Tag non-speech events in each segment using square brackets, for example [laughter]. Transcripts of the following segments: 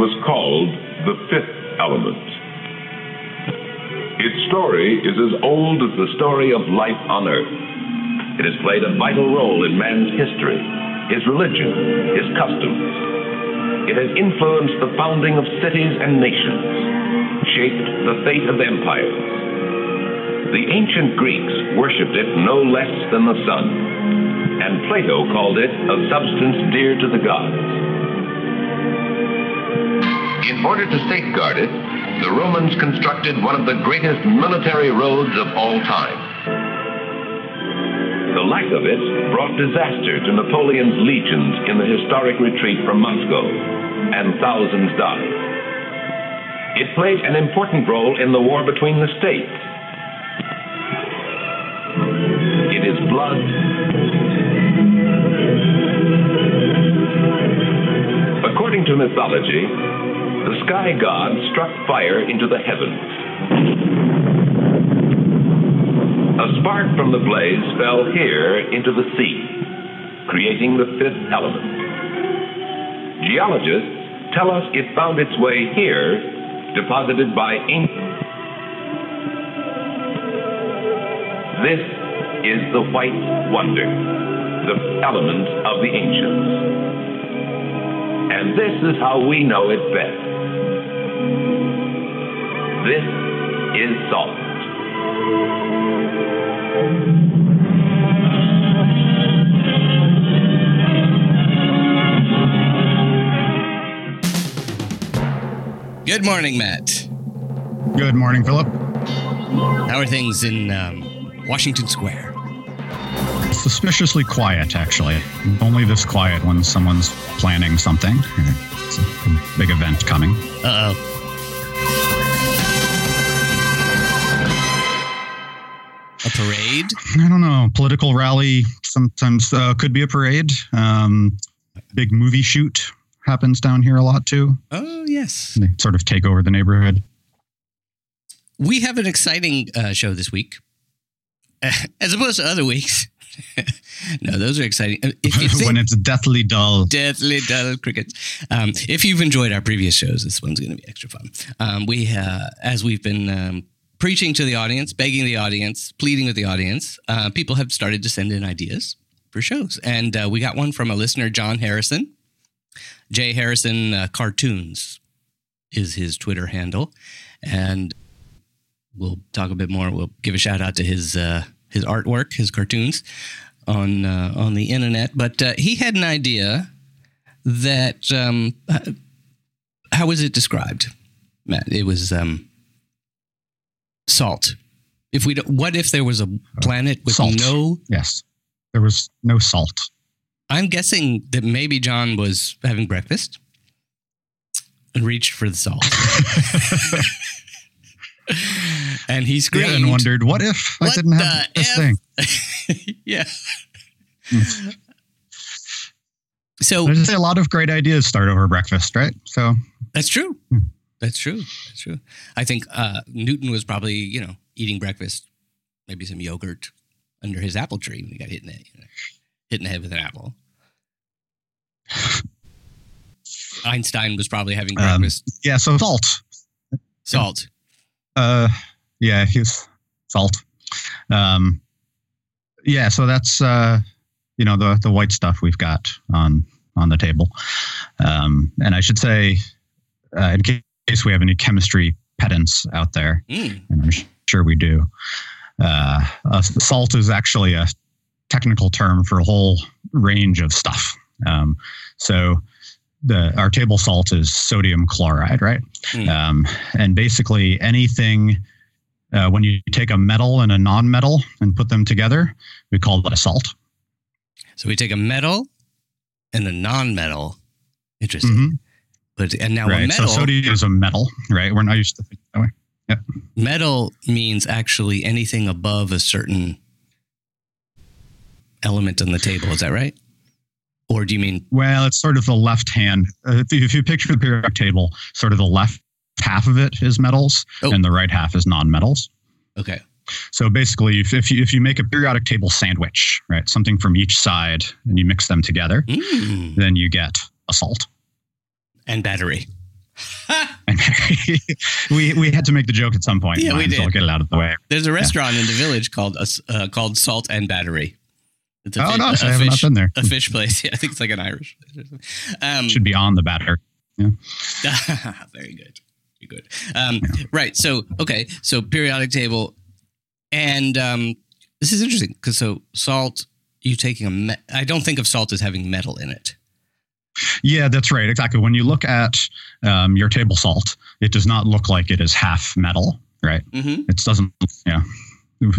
was called the fifth element. Its story is as old as the story of life on Earth. It has played a vital role in man's history, his religion, his customs. It has influenced the founding of cities and nations, shaped the fate of empires. The ancient Greeks worshipped it no less than the sun, and Plato called it a substance dear to the gods. In order to safeguard it, the Romans constructed one of the greatest military roads of all time. The lack of it brought disaster to Napoleon's legions in the historic retreat from Moscow, and thousands died. It played an important role in the war between the states. It is blood. According to mythology, the sky god struck fire into the heavens. A spark from the blaze fell here into the sea, creating the fifth element. Geologists tell us it found its way here, deposited by ink. This is the white wonder, the element of the ancients. And this is how we know it best. This is salt. Good morning, Matt. Good morning, Philip. How are things in um, Washington Square? Suspiciously quiet, actually. Only this quiet when someone's planning something. It's a big event coming. Uh oh. Parade? I don't know. Political rally sometimes uh, could be a parade. Um, big movie shoot happens down here a lot too. Oh, yes. They sort of take over the neighborhood. We have an exciting uh, show this week, [laughs] as opposed to other weeks. [laughs] no, those are exciting. Uh, [laughs] think- when it's deathly dull. Deathly dull crickets. Um, if you've enjoyed our previous shows, this one's going to be extra fun. Um, we, uh, as we've been um, preaching to the audience, begging the audience, pleading with the audience, uh, people have started to send in ideas for shows, and uh, we got one from a listener, John Harrison. J Harrison uh, Cartoons is his Twitter handle, and we'll talk a bit more. We'll give a shout out to his uh, his artwork, his cartoons on uh, on the internet. But uh, he had an idea that um, how was it described, Matt? It was um, salt. If we don't, what if there was a planet with Salt. no? Yes. There was no salt. I'm guessing that maybe John was having breakfast and reached for the salt, [laughs] and he screamed and wondered, what if I What didn't have this F? thing? [laughs] yeah. so I just say a lot of great ideas start over breakfast, right? So that's true. Hmm. That's true. That's true. I think uh, Newton was probably, you know, eating breakfast, maybe some yogurt under his apple tree when he got hit in the, you know, hit in the head with an apple. [laughs] Einstein was probably having Um, breakfast. yeah, so salt. Salt. Uh, yeah, he's salt. Um, yeah, so that's uh, you know the the white stuff we've got on on the table. Um, and I should say, uh, in case we have any chemistry pedants out there, Mm. and I'm sure we do, uh, uh, salt is actually a technical term for a whole range of stuff. Um, so the our table salt is sodium chloride, right? Hmm. Um, and basically anything uh, when you take a metal and a non-metal and put them together, we call that a salt. So we take a metal and a non-metal. Interesting. Mhm. But and now a right. metal. So sodium is a metal, right? We're not used to think that way. Metal means actually anything above a certain element on the table. Is that right? Or do you mean Well, it's sort of the left hand. Uh, if, you, if you picture the periodic table, sort of the left half of it is metals Oh. and the right half is non-metals. okay? So basically, if, if you if you make a periodic table sandwich, right, something from each side, and you mix them together, Mm. then you get a salt. And battery. [laughs] We we had to make the joke at some point. Yeah, we Might as well did. get it out of the way. There's a restaurant in the village called uh, uh, called Salt and Battery. It's Oh, fi- nice. a I have not been there. A fish place. [laughs] Yeah, I think it's like an Irish. Um, Should be on the batter. Yeah. [laughs] very good. Very good. Um, Right. So, okay. So, periodic table. And um, this is interesting because so salt, you taking a, me- I don't think of salt as having metal in it. Yeah, that's right. Exactly. When you look at um, your table salt, it does not look like it is half metal, right? Mm-hmm. It doesn't. Yeah.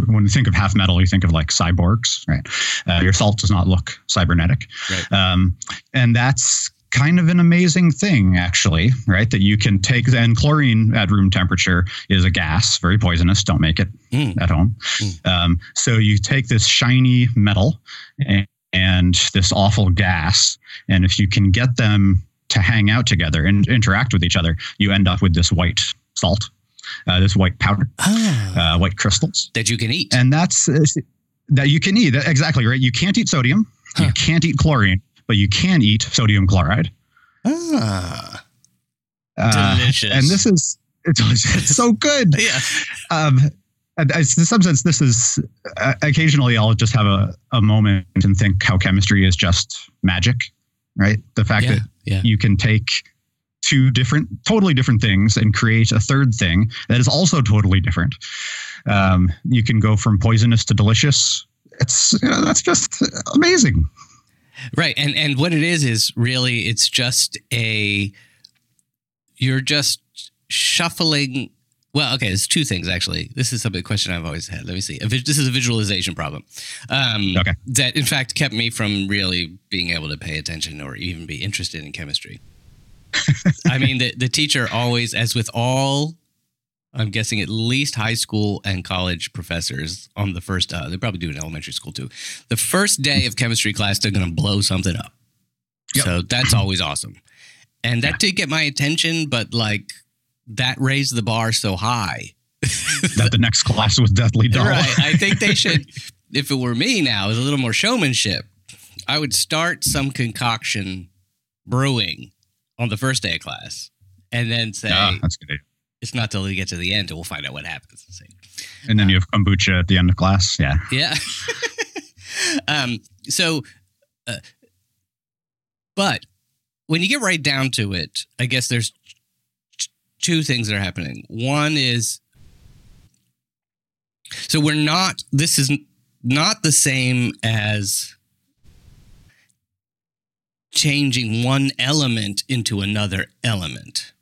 When you think of half metal, you think of like cyborgs, right? Uh, your salt does not look cybernetic, Right. um, and that's kind of an amazing thing, actually, right? That you can take and chlorine at room temperature is a gas, very poisonous. Don't make it Mm. at home. Mm. Um, so you take this shiny metal and, and this awful gas, and if you can get them to hang out together and interact with each other, you end up with this white salt, uh, this white powder, Ah, uh, white crystals, that you can eat. and that's uh, that you can eat. Exactly right. You can't eat sodium. Huh. You can't eat chlorine, but you can eat sodium chloride. ah, Uh, Delicious. And this is it's, it's so good. [laughs] yeah. um, and I- in some sense, this is uh, occasionally I'll just have a, a moment and think how chemistry is just magic, right? The fact Yeah. that Yeah. you can take two different, totally different things and create a third thing that is also totally different. Um, you can go from poisonous to delicious. It's you know, that's just amazing. Right. And and what it is is really it's just a you're just shuffling well, okay, it's two things actually. This is a question I've always had. Let me see. A This is a visualization problem. Um, Okay. That in fact kept me from really being able to pay attention or even be interested in chemistry. I mean, the the teacher always, as with all, I'm guessing at least high school and college professors on the first. Uh, they probably do in elementary school too. The first day of chemistry class, they're going to blow something up. Yep. So that's always awesome, and that did get my attention. But like that raised the bar so high. [laughs] That the next class was deathly dull. Right. I think they should, if it were me now, with a little more showmanship, I would start some concoction brewing on the first day of class and then say, Ah, that's good. it's not till we get to the end and we'll find out what happens. And then you have kombucha at the end of class. Yeah. Yeah. [laughs] um, so, uh, but when you get right down to it, I guess there's two things that are happening. One is, so we're not, this is not the same as changing one element into another element.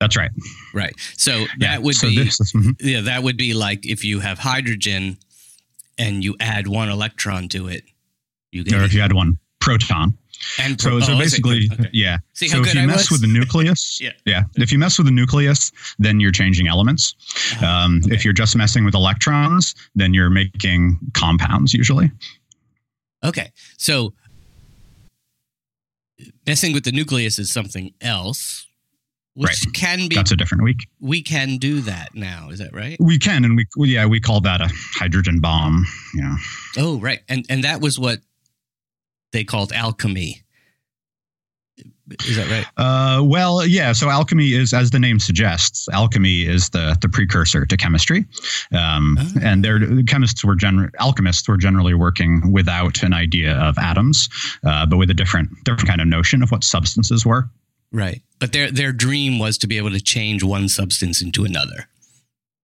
That's right. Right. So Yeah. that would so be this is- mhm. yeah, that would be like if you have hydrogen and you add one electron to it, you get or if you had one proton. and So, oh, so basically, okay. yeah. See so if you I mess was? with the nucleus, [laughs] Yeah. yeah. If you mess with the nucleus, then you're changing elements. Oh, Um, okay. If you're just messing with electrons, then you're making compounds usually. Okay, so messing with the nucleus is something else, which Right. can be. That's a different week. we can do that now. Is that right? We can, and we yeah, we call that a hydrogen bomb. You know, Oh, right, and and that was what they called alchemy. Is that right? Uh, well, yeah. So alchemy is, as the name suggests, alchemy is the the precursor to chemistry, um, Oh. and their chemists were gener- alchemists were generally working without an idea of atoms, uh, but with a different different kind of notion of what substances were. Right, but their their dream was to be able to change one substance into another.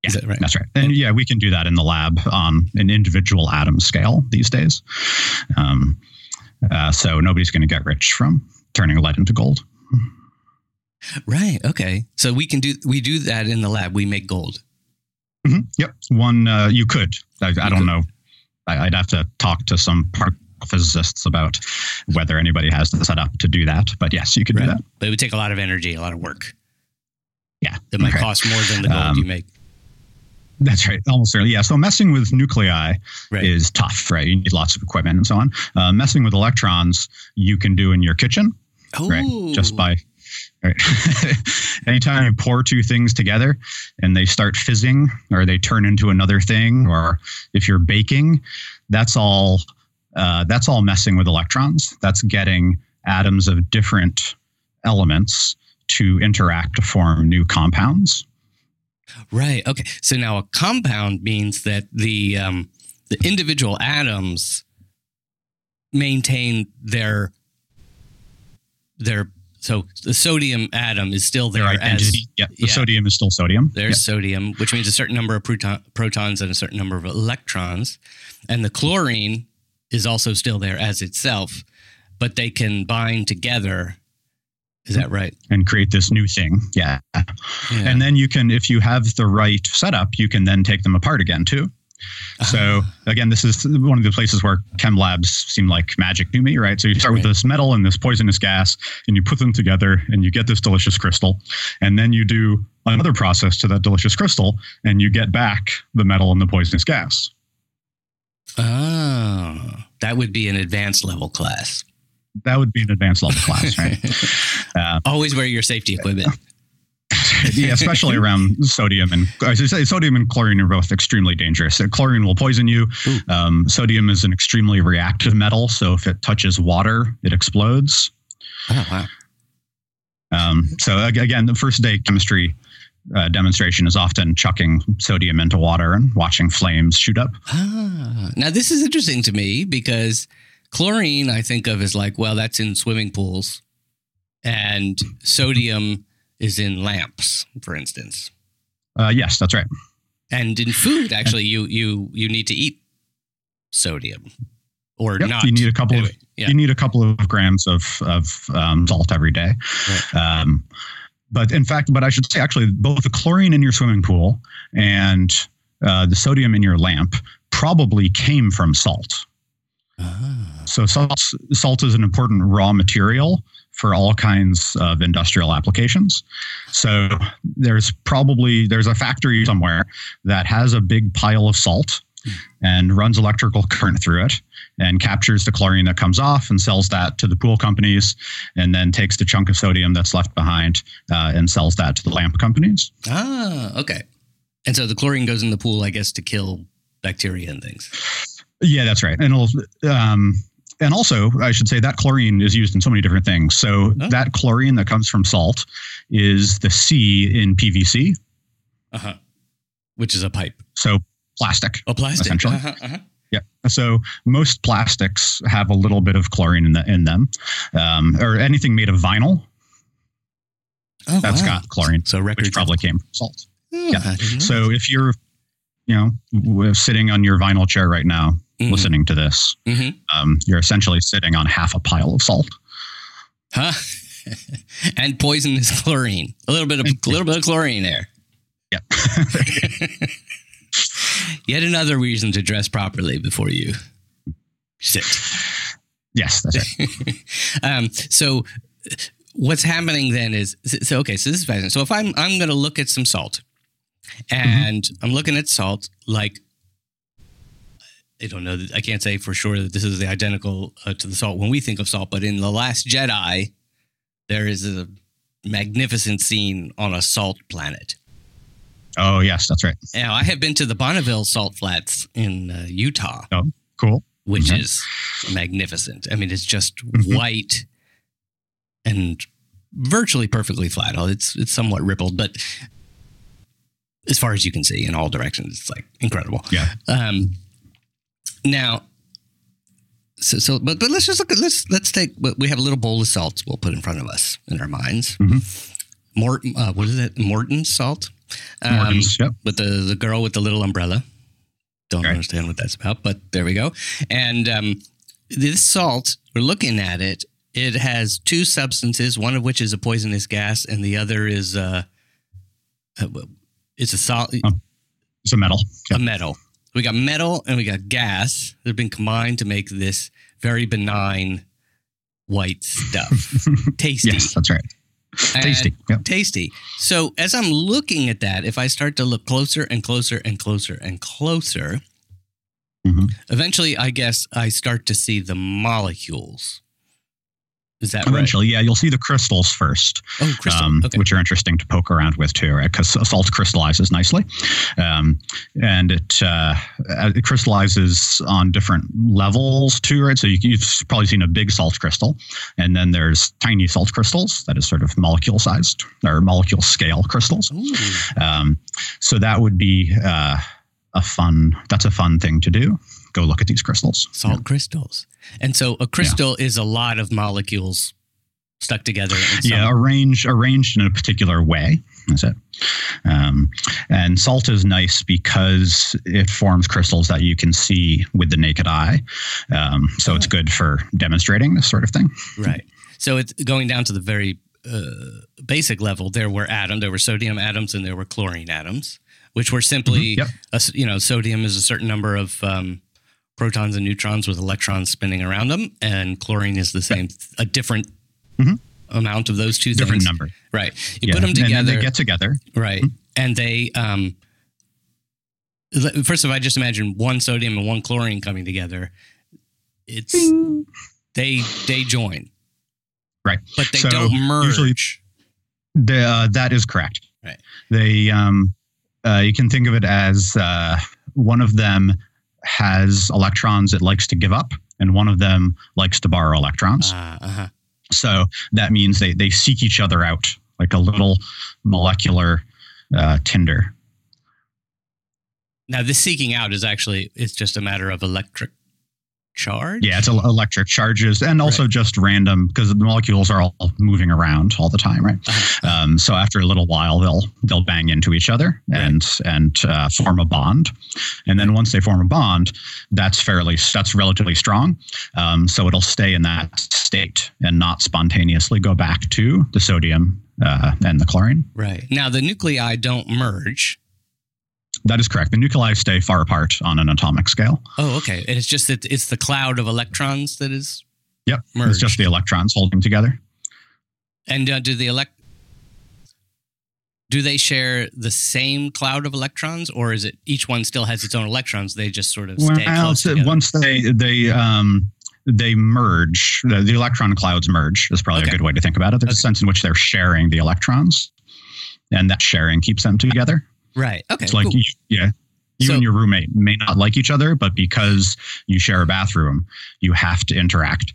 Is that right? That's right. And yeah, we can do that in the lab on an individual atom scale these days. Um, uh, so nobody's going to get rich from turning lead into gold. Right. Okay. So we can do we do that in the lab. We make gold. Mhm. Yep. One, uh, you could. I, I don't could. know. I, I'd have to talk to some particle physicists about whether anybody has the setup to do that. But yes, you could do that. But it would take a lot of energy, a lot of work. Yeah. That might Okay. cost more than the gold Um, you make. That's right. Almost certainly. Yeah. So messing with nuclei Right. is tough, right? You need lots of equipment and so on. Uh, messing with electrons, you can do in your kitchen. oh, right? Just by right. [laughs] anytime you pour two things together and they start fizzing or they turn into another thing, or if you're baking, that's all. Uh, that's all messing with electrons. That's getting atoms of different elements to interact to form new compounds. Right. Okay. So now a compound means that the um, the individual atoms maintain their their so the sodium atom is still there Their identity. as yeah, the yeah. sodium is still sodium. there's sodium, which means a certain number of proton, protons and a certain number of electrons, and the chlorine is also still there as itself, but they can bind together. Is that right? and create this new thing. Yeah. Yeah. And then you can, if you have the right setup, you can then take them apart again too. So Ah. again, this is one of the places where chem labs seem like magic to me, right? So you start with this metal and this poisonous gas, and you put them together, and you get this delicious crystal, and then you do another process to that delicious crystal, and you get back the metal and the poisonous gas. Oh, that would be an advanced level class. That would be an advanced level class, right? [laughs] Uh, Always wear your safety equipment. [laughs] yeah, especially around sodium and say sodium and chlorine are both extremely dangerous. Uh, Chlorine will poison you. Um, sodium is an extremely reactive metal, so if it touches water, it explodes. Oh, wow. Um, so again, the first day chemistry uh, demonstration is often chucking sodium into water and watching flames shoot up. Ah, now this is interesting to me because chlorine I think of as like, well, that's in swimming pools, and sodium is in lamps, for instance. Uh, yes, that's right. And in food, actually, you you you need to eat sodium or Yep, not. you need a couple Anyway, of yeah. you need a couple of grams of of um, salt every day. Um, but in fact, but I should say actually, both the chlorine in your swimming pool and uh, the sodium in your lamp probably came from salt. Ah, So salt salt is an important raw material for all kinds of industrial applications. So there's probably there's a factory somewhere that has a big pile of salt and runs electrical current through it and captures the chlorine that comes off and sells that to the pool companies and then takes the chunk of sodium that's left behind uh, and sells that to the lamp companies. ah, okay. And so the chlorine goes in the pool, I guess, to kill bacteria and things. Yeah, that's right. And it'll, um, and also, I should say that chlorine is used in so many different things. So Oh. that chlorine that comes from salt is the C in PVC. Uh huh. Which is a pipe. So plastic. Oh, plastic. Essentially. Uh-huh, uh-huh. Yeah. So most plastics have a little bit of chlorine in the in them, um, or anything made of vinyl Oh, that's wow. got chlorine, So records which probably came from salt. Oh, yeah. I didn't know. So if you're, you know, sitting on your vinyl chair right now, Mhm. listening to this, Mhm. um, you're essentially sitting on half a pile of salt. Huh? [laughs] and poisonous chlorine. A little bit of a little bit of chlorine there. Yep. [laughs] Yet another reason to dress properly before you sit. yes, that's right. [laughs] um, so what's happening then is so okay. So this is fascinating. So if I'm I'm going to look at some salt, and I'm looking at salt like I don't know. I can't say for sure that this is the identical uh, to the salt when we think of salt, but in the Last Jedi, there is a magnificent scene on a salt planet. Oh, yes, that's right. Now, I have been to the Bonneville Salt Flats in uh, Utah, Oh, Cool. which Mhm. is magnificent. I mean, it's just Mhm. white and virtually perfectly flat. It's it's somewhat rippled, but as far as you can see in all directions, it's like incredible. Yeah. Um, now, so so, but but let's just look at let's let's take we have a little bowl of salts we'll put in front of us in our minds. Mhm. Morton, uh, what is it? Morton salt. Um, Morton's, yep. with the the girl with the little umbrella. Don't Right. understand what that's about, but there we go. And um, this salt, we're looking at it. It has two substances, one of which is a poisonous gas, and the other is uh, uh it's a salt, Oh. It's a metal. a metal. We got metal and we got gas that have been combined to make this very benign white stuff. [laughs] Tasty. yes, that's right. And- Tasty. Yep. tasty. So as I'm looking at that, if I start to look closer and closer and closer and closer, Mhm. eventually I guess I start to see the molecules. Is that Eventually, yeah, you'll see the crystals first. Oh, crystal. um, okay. which are interesting to poke around with too, right? Because salt crystallizes nicely, um, and it, uh, it crystallizes on different levels too, right? So you, you've probably seen a big salt crystal, and then there's tiny salt crystals that is sort of molecule sized or molecule scale crystals. Um, so that would be uh, a fun. That's a fun thing to do. Go look at these crystals. salt crystals. And so a crystal is a lot of molecules stuck together. Some, yeah, arranged arranged in a particular way. That's it. Um, and salt is nice because it forms crystals that you can see with the naked eye. Um, so it's good for demonstrating this sort of thing. Right. So it's going down to the very uh, basic level. There were atoms. There were sodium atoms and there were chlorine atoms, which were simply, Mhm, yep. a you know, sodium is a certain number of um, protons and neutrons with electrons spinning around them, and chlorine is the same, a different Mhm. amount of those two Different things. number. Right. You Yeah, put them and together. they get together. Right. And they, um, first of all, I just imagine one sodium and one chlorine coming together. It's they they join, Right. but they So, don't merge. usually- The, uh, that is correct. Right. They, um, uh, you can think of it as uh, one of them has electrons it likes to give up, and one of them likes to borrow electrons. Ah, uh-huh. So that means they, they seek each other out like a little molecular uh, Tinder. Now, this seeking out is actually it's just a matter of electric charge. Yeah, it's electric charges and also Right. just random because the molecules are all moving around all the time, right? Uh-huh. Um, so after a little while, they'll they'll bang into each other and and uh, form a bond, and then once they form a bond, that's fairly that's relatively strong. Um, so it'll stay in that state and not spontaneously go back to the sodium uh, and the chlorine. Right. Now, the nuclei don't merge. That is correct. The nuclei stay far apart on an atomic scale. Oh, okay. And it's just that it's the cloud of electrons that is Yep, merged. it's just the electrons holding together. And uh, do the elect do they share the same cloud of electrons, or is it each one still has its own electrons? They just sort of stay Well, close together. once they they um, they merge, the, the electron clouds merge is probably Okay. a good way to think about it. There's Okay. a sense in which they're sharing the electrons, and that sharing keeps them together. Right. Okay. It's like cool. you, yeah, you So- and your roommate may not like each other, but because you share a bathroom, you have to interact.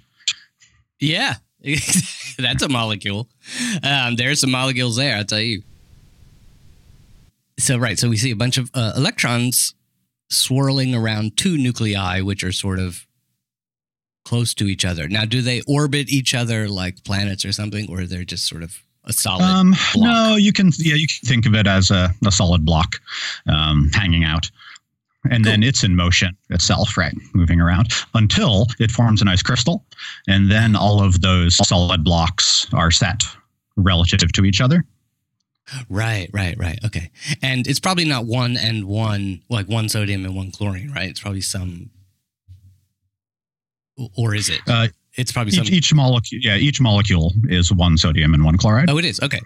Yeah, [laughs] that's a molecule. Um, there's some molecules there, I'll tell you. So, right. So we see a bunch of uh, electrons swirling around two nuclei, which are sort of close to each other. Now, do they orbit each other like planets or something, or they're just sort of a solid? Um, block. no, you can yeah, you can think of it as a, a solid block um, hanging out. And then it's in motion itself, right? Moving around until it forms a nice crystal. And then all of those solid blocks are set relative to each other. Right, right, right. Okay. And it's probably not one and one, like one sodium and one chlorine, right? It's probably some, or is it? Uh, it's probably. Each, each molecule, yeah, each molecule is one sodium and one chloride. oh, it is. Okay.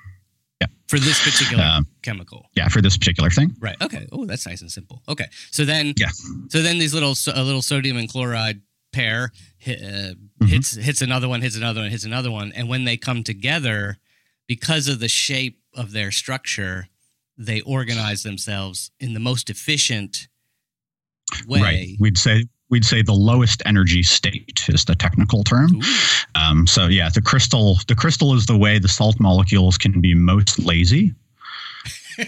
Yeah. For this particular Um, chemical. Yeah, for this particular thing. Right. Okay. Oh, that's nice and simple. Okay. So then, Yeah. So then these little, a little sodium and chloride pair hit, uh, Mhm. hits hits another one, hits another one, hits another one, and when they come together, because of the shape of their structure, they organize themselves in the most efficient way. Right. We'd say we'd say the lowest energy state is the technical term. Um, so yeah, the crystal the crystal is the way the salt molecules can be most lazy. [laughs]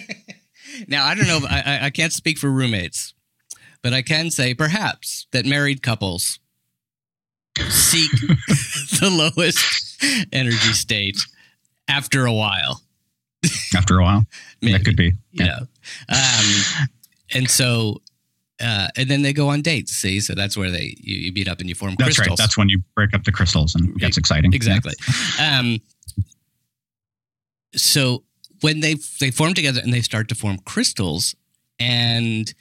Now I don't know. I, I can't speak for roommates, but I can say perhaps that married couples seek [laughs] [laughs] the lowest energy state after a while. After a while, Maybe, that could be. you Yeah. know. Um, and so, uh, and then they go on dates. See, so that's where they you, you meet up and you form crystals. That's crystals. right. That's when you break up the crystals and it gets exciting. exactly. [laughs] Um, so when they they form together and they start to form crystals, and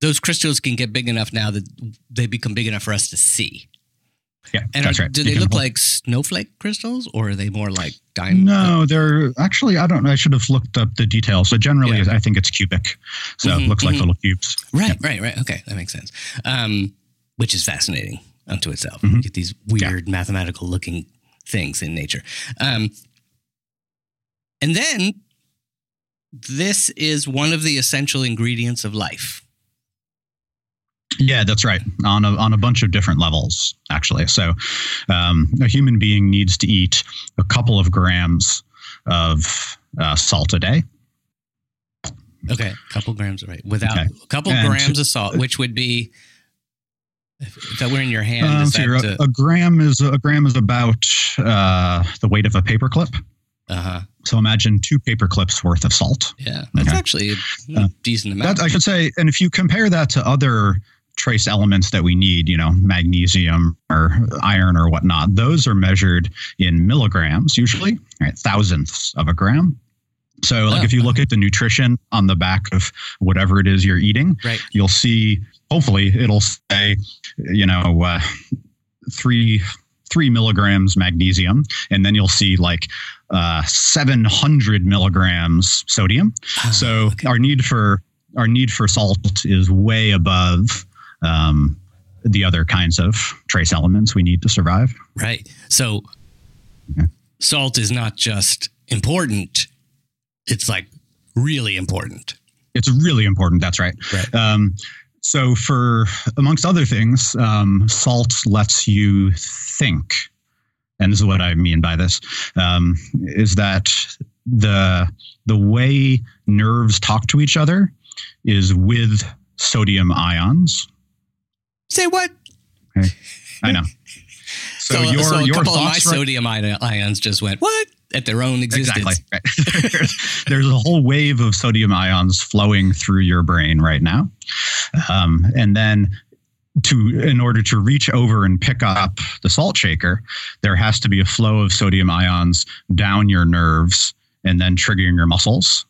those crystals can get big enough now that they become big enough for us to see. Yeah, And that's are- right. do You they look hold- like snowflake crystals, or are they more like diamond? No, they're actually. I don't. know. I should have looked up the details. So generally, Yeah. I think it's cubic. So Mhm, it looks like mhm. little cubes. Right, right, right. Okay, that makes sense. Um, which is fascinating unto itself. Mhm. You get these weird mathematical looking things in nature. Um, and then this is one of the essential ingredients of life. Yeah, that's right. On a on a bunch of different levels, actually. So, um, a human being needs to eat a couple of grams of uh, salt a day. Okay, a couple grams, right? Without Okay. a couple And grams of salt, which would be if if that were in your hand. Um, so a, a gram is a gram is about uh, the weight of a paperclip. uh huh? So imagine two paper clips worth of salt. Yeah, that's Okay. actually a Uh, decent amount. That I should say, and if you compare that to other trace elements that we need, you know, magnesium or iron or whatnot, those are measured in milligrams usually, right? Thousandths of a gram. So, like, Oh. if you look at the nutrition on the back of whatever it is you're eating, right. you'll see. Hopefully, it'll say, you know, uh, three three milligrams magnesium, and then you'll see like uh, 700 milligrams sodium. Ah, So okay. our need for our need for salt is way above um, the other kinds of trace elements we need to survive. Right. So Yeah. salt is not just important, it's like really important. It's really important. That's right. Right. Um, so, for amongst other things, um, salt lets you think, and this is what I mean by this: um, is that the the way nerves talk to each other is with sodium ions. Say what? I know. [laughs] So, So, your so a your couple of my right- sodium ion- ions just went what at their own existence. Exactly. Right. [laughs] [laughs] there's, a whole wave of sodium ions flowing through your brain right now, um, and then to in order to reach over and pick up the salt shaker, there has to be a flow of sodium ions down your nerves and then triggering your muscles.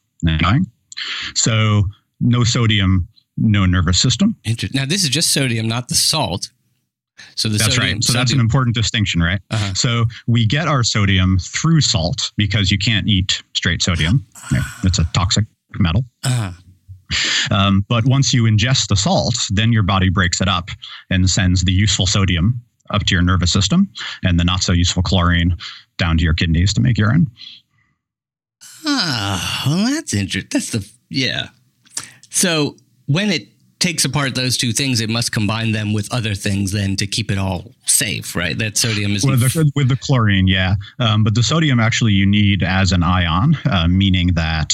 So no sodium, no nervous system. Now this is just sodium, not the salt. So the That's sodium, right. So that's an important distinction, right? uh-huh. So we get our sodium through salt because you can't eat straight sodium. It's a toxic metal. uh Um, but once you ingest the salt, then your body breaks it up and sends the useful sodium up to your nervous system and the not so useful chlorine down to your kidneys to make urine. Ah, well, that's interesting. That's the yeah. So when it takes apart those two things, it must combine them with other things then to keep it all safe, right? That sodium is With the, with the chlorine, yeah. Um, but the sodium actually you need as an ion, uh, meaning that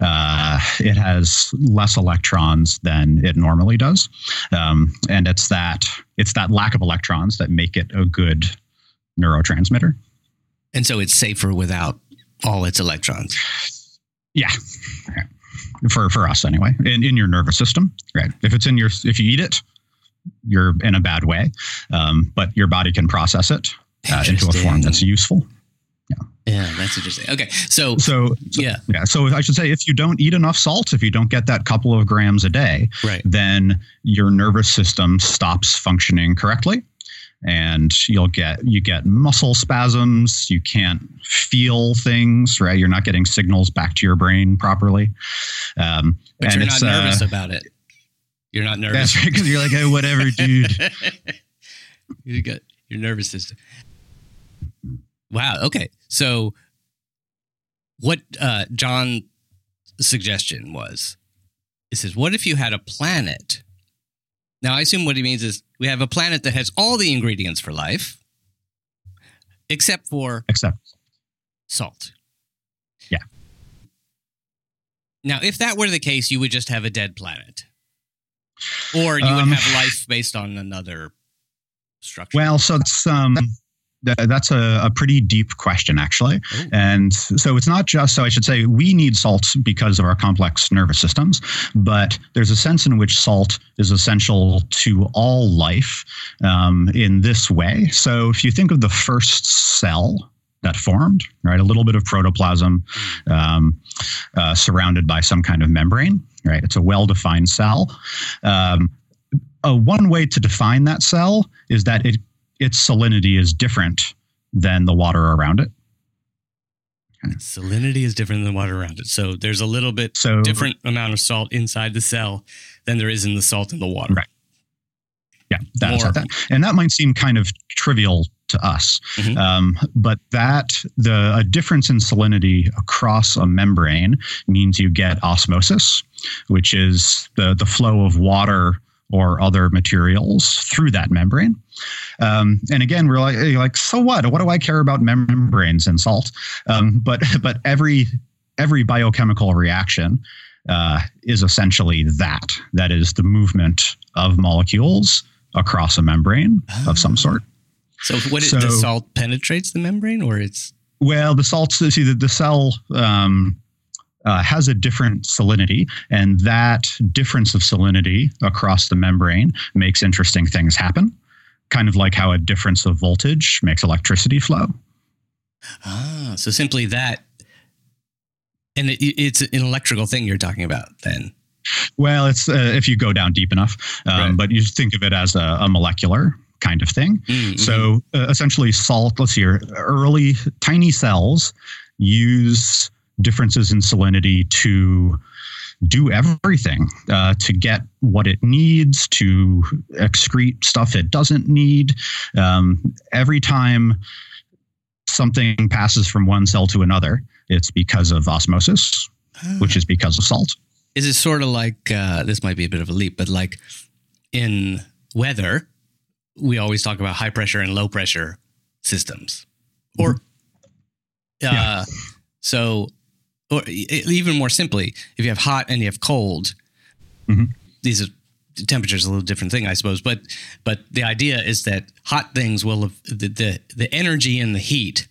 uh, it has less electrons than it normally does, um, and it's that it's that lack of electrons that make it a good neurotransmitter. and so it's safer without all its electrons. Yeah. For for us anyway. In in your nervous system. Right. If it's in your if you eat it, you're in a bad way. Um, but your body can process it uh, into a form that's useful. Yeah, yeah, that's interesting. Okay, so, So yeah, yeah. So I should say if you don't eat enough salt, if you don't get that couple of grams a day, right. then your nervous system stops functioning correctly. And you'll get you get muscle spasms. You can't feel things, right? You're not getting signals back to your brain properly. Um, But you're not uh, nervous about it. You're not nervous. That's right, because you're like, hey, whatever, dude. [laughs] you got your nervous system. Wow. Okay. So, what uh, John's suggestion was, he says, "What if you had a planet?" Now, I assume what he means is we have a planet that has all the ingredients for life, except for Except, salt. Yeah. Now, if that were the case, you would just have a dead planet, or you Um, would have life based on another structure. well, so it's um, th- that's a, a pretty deep question, actually. Oh. And so it's not just, so I should say, we need salt because of our complex nervous systems, but there's a sense in which salt is essential to all life um, in this way. So if you think of the first cell that formed, right, a little bit of protoplasm um, uh, surrounded by some kind of membrane, right? It's a well defined cell. Um, uh, one way to define that cell is that it its salinity is different than the water around it. Salinity is different than the water around it. So there's a little bit So different amount of salt inside the cell than there is in the salt in the water. Right. Yeah, that's that. And that might seem kind of trivial to us, Mhm. um, but that the a difference in salinity across a membrane means you get osmosis, which is the the flow of water or other materials through that membrane. Um, and again, we're like, like, so what? What do I care about membranes and salt? Um, but [laughs] but every every biochemical reaction uh, is essentially that. That is the movement of molecules across a membrane of some sort. So what it, So- the salt penetrates the membrane, or it's Well, the salts, see, the, the cell um, uh, has a different salinity, and that difference of salinity across the membrane makes interesting things happen. Kind of like how a difference of voltage makes electricity flow. ah, so simply that, and it, it's an electrical thing you're talking about. Then Well, it's uh, if you go down deep enough, um, Right. but you think of it as a, a molecular kind of thing. Mm, mhm. So uh, essentially, salt, let's see here, early tiny cells use differences in salinity to do everything uh, to get what it needs, to excrete stuff it doesn't need. Um, every time something passes from one cell to another, it's because of osmosis, which is because of salt. is it sort of like uh, this might be a bit of a leap, but like in weather, we always talk about high pressure and low pressure systems, or uh, Yeah. so, or even more simply, if you have hot and you have cold, Mhm. these are temperatures a little different thing, I suppose. But but the idea is that hot things will the the, the energy and the heat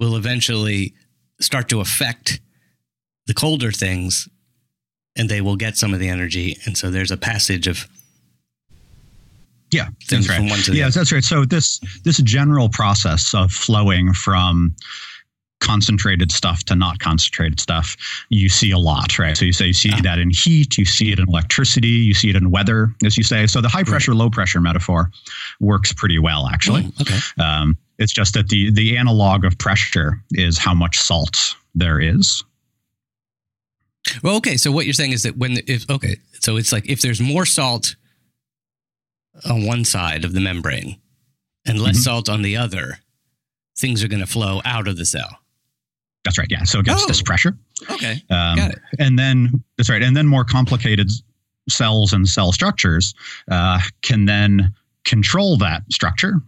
will eventually start to affect the colder things and they will get some of the energy and so there's a passage of Yeah, that's right. from one to the Yes, that's right. So this this general process of flowing from concentrated stuff to not concentrated stuff, you see a lot, right? So you say you see Ah. that in heat, you see it in electricity, you see it in weather, as you say. So the high pressure, low pressure metaphor works pretty well, actually. Oh, okay Um, it's just that the the analog of pressure is how much salt there is. well okay so what you're saying is that when if okay so it's like if there's more salt on one side of the membrane and less Mhm. salt on the other things are going to flow out of the cell That's right. Yeah. So against Oh. this pressure. okay Um, Got it. And then that's right. And then more complicated cells and cell structures uh, can then control that structure,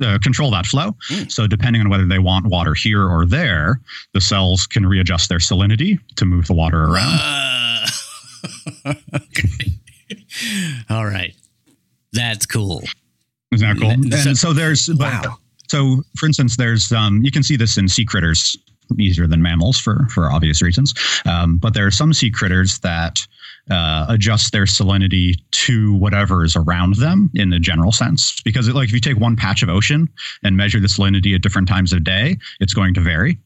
uh, control that flow. Mm. So depending on whether they want water here or there, the cells can readjust their salinity to move the water around. Uh, [laughs] okay all right that's cool Isn't that cool? N- so- And so there's Wow. So for instance, there's um, you can see this in sea critters easier than mammals for for obvious reasons. Um, but there are some sea critters that uh, adjust their salinity to whatever is around them in the general sense. Because it, like if you take one patch of ocean and measure the salinity at different times of day, it's going to vary.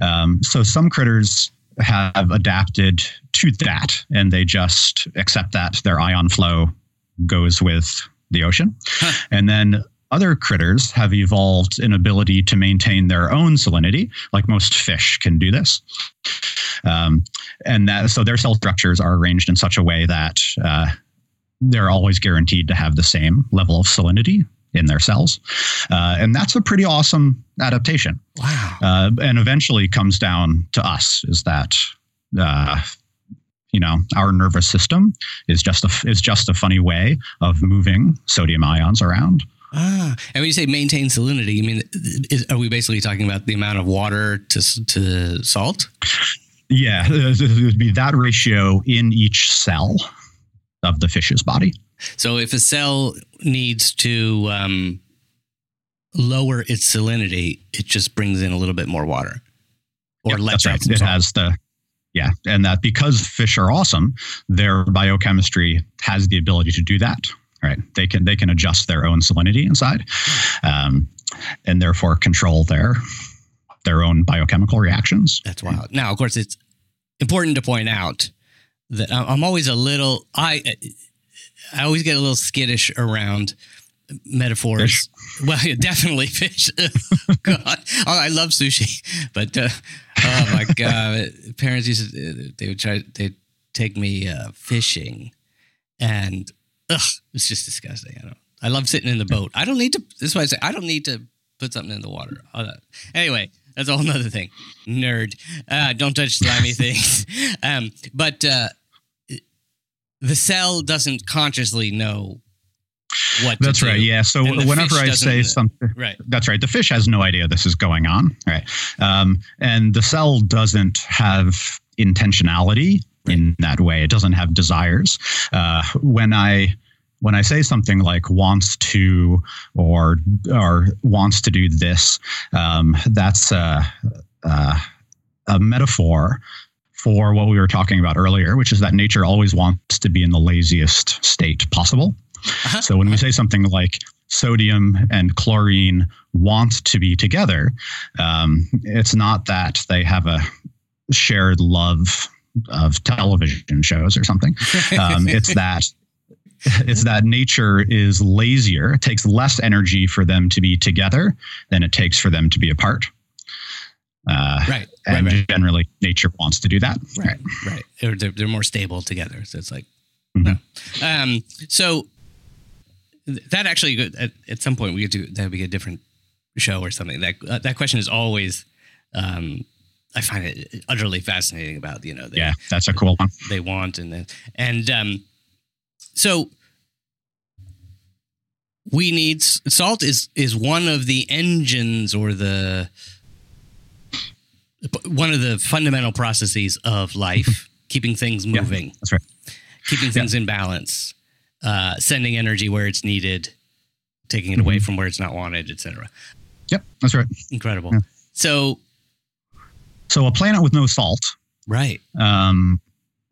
Um, so some critters have adapted to that, and they just accept that their ion flow goes with the ocean, Huh. and then other critters have evolved an ability to maintain their own salinity, like most fish can do this. Um, and that so their cell structures are arranged in such a way that uh, they're always guaranteed to have the same level of salinity in their cells, uh, and that's a pretty awesome adaptation. wow Uh, and eventually comes down to us is that. Uh, you know, our nervous system is just a is just a funny way of moving sodium ions around. Ah, and when you say maintain salinity, you mean is, are we basically talking about the amount of water to to salt? Yeah, it would be that ratio in each cell of the fish's body. So if a cell needs to um, lower its salinity, it just brings in a little bit more water, or lets right. It salt. has the yeah, and that because fish are awesome, their biochemistry has the ability to do that. Right? They can they can adjust their own salinity inside, um, and therefore control their their own biochemical reactions. That's wild. Now, of course, it's important to point out that I'm always a little I I always get a little skittish around metaphors. Fish? Well, [laughs] yeah, definitely fish. [laughs] God, oh, I love sushi, but uh, oh my [laughs] god, parents used to they would try they would take me uh, fishing, and ugh, it's just disgusting. I don't I love sitting in the boat. I don't need to. This is why I say I don't need to put something in the water. Anyway, that's a whole nother thing. Nerd. Uh, don't touch slimy [laughs] things. Um, but uh, the cell doesn't consciously know what. to That's right. Yeah. So whenever I say something, Right. that's right. The fish has no idea this is going on. Right. Um, and the cell doesn't have intentionality in that way. It doesn't have desires. Uh, when I when I say something like wants to or or wants to do this, um, that's a, a, a metaphor for what we were talking about earlier, which is that nature always wants to be in the laziest state possible. Uh-huh. So when we say something like sodium and chlorine want to be together, um, it's not that they have a shared love of television shows or something. Um, it's [laughs] that it's that nature is lazier. It takes less energy for them to be together than it takes for them to be apart. Uh, Right. Right. and Right. generally, nature wants to do that. Right. Right. They're, they're, they're more stable together. So it's like, Mhm. no. Um, so that actually, at, at some point, we could do that would be a different show or something. That uh, that question is always, um, I find it utterly fascinating about you know they, Yeah, that's a cool one. they want and then and um, so we need salt is is one of the engines or the one of the fundamental processes of life keeping things Yeah. moving That's right. keeping things in balance uh, sending energy where it's needed taking it away from where it's not wanted etc Yep, that's right. incredible Yeah. so So a planet with no salt right um,